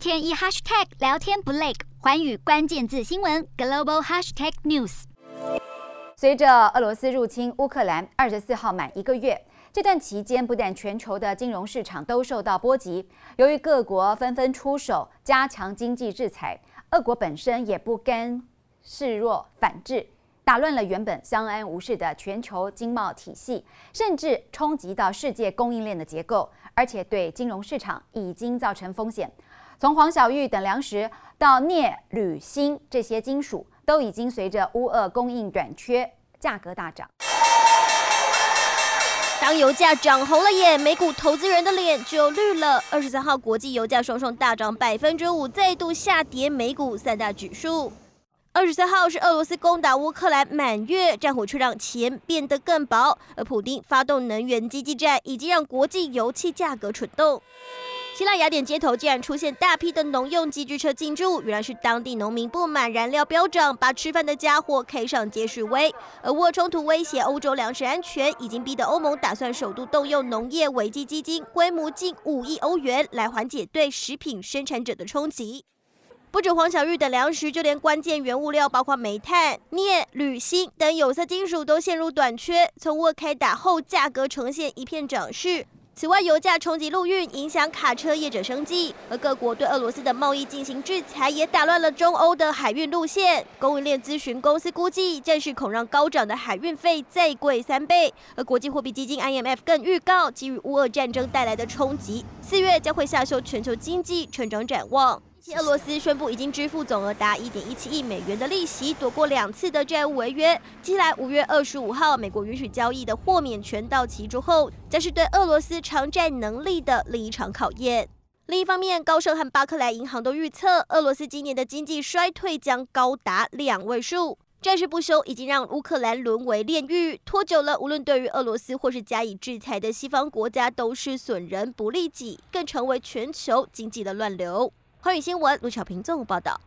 天一 hashtag 聊天不累，寰宇关键字新闻 global hashtag news。随着俄罗斯入侵乌克兰二十四号满一个月，这段期间不但全球的金融市场都受到波及，由于各国纷纷出手加强经济制裁，俄国本身也不甘示弱反制，打乱了原本相安无事的全球经贸体系，甚至冲击到世界供应链的结构，而且对金融市场已经造成风险。从黄小玉等粮食到镍、铝、锌这些金属，都已经随着乌俄供应短缺，价格大涨。当油价涨红了眼，美股投资人的脸就绿了。二十三号国际油价双双大涨百分之五，再度下跌美股三大指数。二十三号是俄罗斯攻打乌克兰满月，战火却让钱变得更薄，而普丁发动能源经济战，已经让国际油气价格蠢动。希腊雅典街头竟然出现大批的农用机具车进驻，原来是当地农民不满燃料飙涨，把吃饭的家伙开上街示威。而沃冲突威胁欧洲粮食安全，已经逼得欧盟打算首度动用农业危机基金，规模近五亿欧元来缓解对食品生产者的冲击。不止黄小玉等粮食，就连关键原物料，包括煤炭、镍、铝、锌等有色金属都陷入短缺。从沃开打后，价格呈现一片涨势。此外，油价冲击陆运，影响卡车业者生计。而各国对俄罗斯的贸易进行制裁，也打乱了中欧的海运路线。供应链咨询公司估计，战事恐让高涨的海运费再贵三倍。而国际货币基金 IMF 更预告，基于乌俄战争带来的冲击，四月将会下修全球经济成长展望。俄罗斯宣布已经支付总额达一点一七亿美元的利息，躲过两次的债务违约。接下来五月二十五号，美国允许交易的豁免权到期之后，将是对俄罗斯偿债能力的另一场考验。另一方面，高盛和巴克莱银行都预测，俄罗斯今年的经济衰退将高达两位数。战事不休已经让乌克兰沦为炼狱，拖久了，无论对于俄罗斯或是加以制裁的西方国家，都是损人不利己，更成为全球经济的乱流。华语新闻，卢巧平综合报道。